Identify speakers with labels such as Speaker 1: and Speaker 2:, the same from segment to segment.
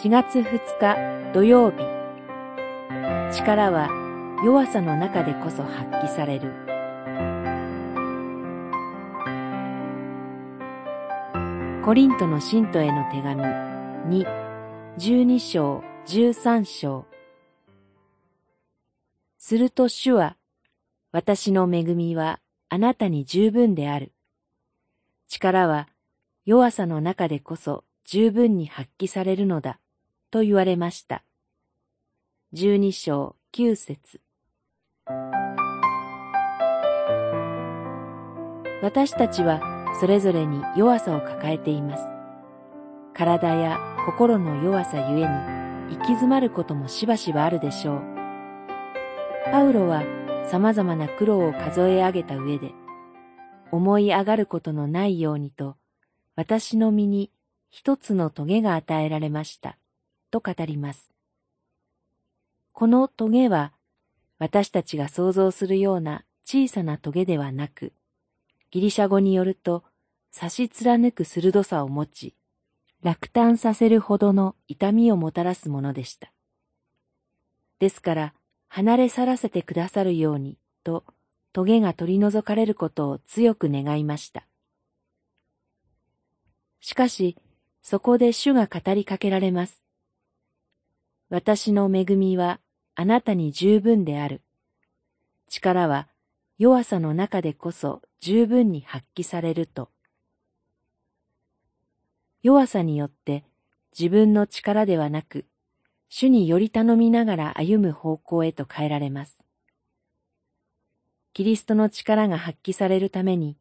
Speaker 1: 4月2日土曜日。力は弱さの中でこそ発揮される。コリントの信徒への手紙2、12章、13章。すると主は、私の恵みはあなたに十分である。力は弱さの中でこそ十分に発揮されるのだ、と言われました。十二章九節私たちはそれぞれに弱さを抱えています。体や心の弱さゆえに行き詰まることもしばしばあるでしょう。パウロは様々な苦労を数え上げた上で、思い上がることのないようにと、私の身に一つの棘が与えられました、と語ります。この棘は、私たちが想像するような小さな棘ではなく、ギリシャ語によると、差し貫く鋭さを持ち、落胆させるほどの痛みをもたらすものでした。ですから、離れ去らせてくださるように、と、棘が取り除かれることを強く願いました。しかし、そこで主が語りかけられます。私の恵みはあなたに十分である。力は弱さの中でこそ十分に発揮されると。弱さによって自分の力ではなく、主により頼みながら歩む方向へと変えられます。キリストの力が発揮されるために、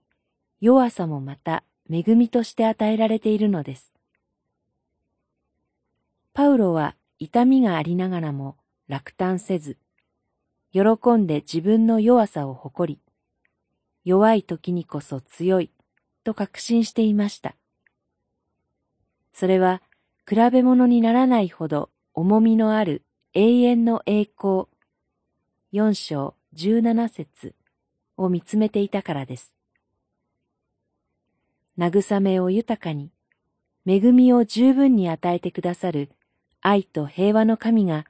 Speaker 1: 弱さもまた恵みとして与えられているのです。パウロは痛みがありながらも落胆せず、喜んで自分の弱さを誇り、弱い時にこそ強いと確信していました。それは比べ物にならないほど重みのある永遠の栄光、四章十七節を見つめていたからです。慰めを豊かに、恵みを十分に与えてくださる愛と平和の神が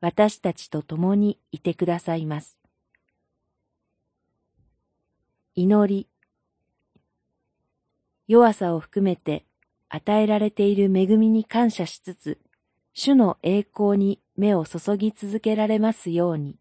Speaker 1: 私たちと共にいてくださいます。祈り。弱さを含めて与えられている恵みに感謝しつつ、主の栄光に目を注ぎ続けられますように。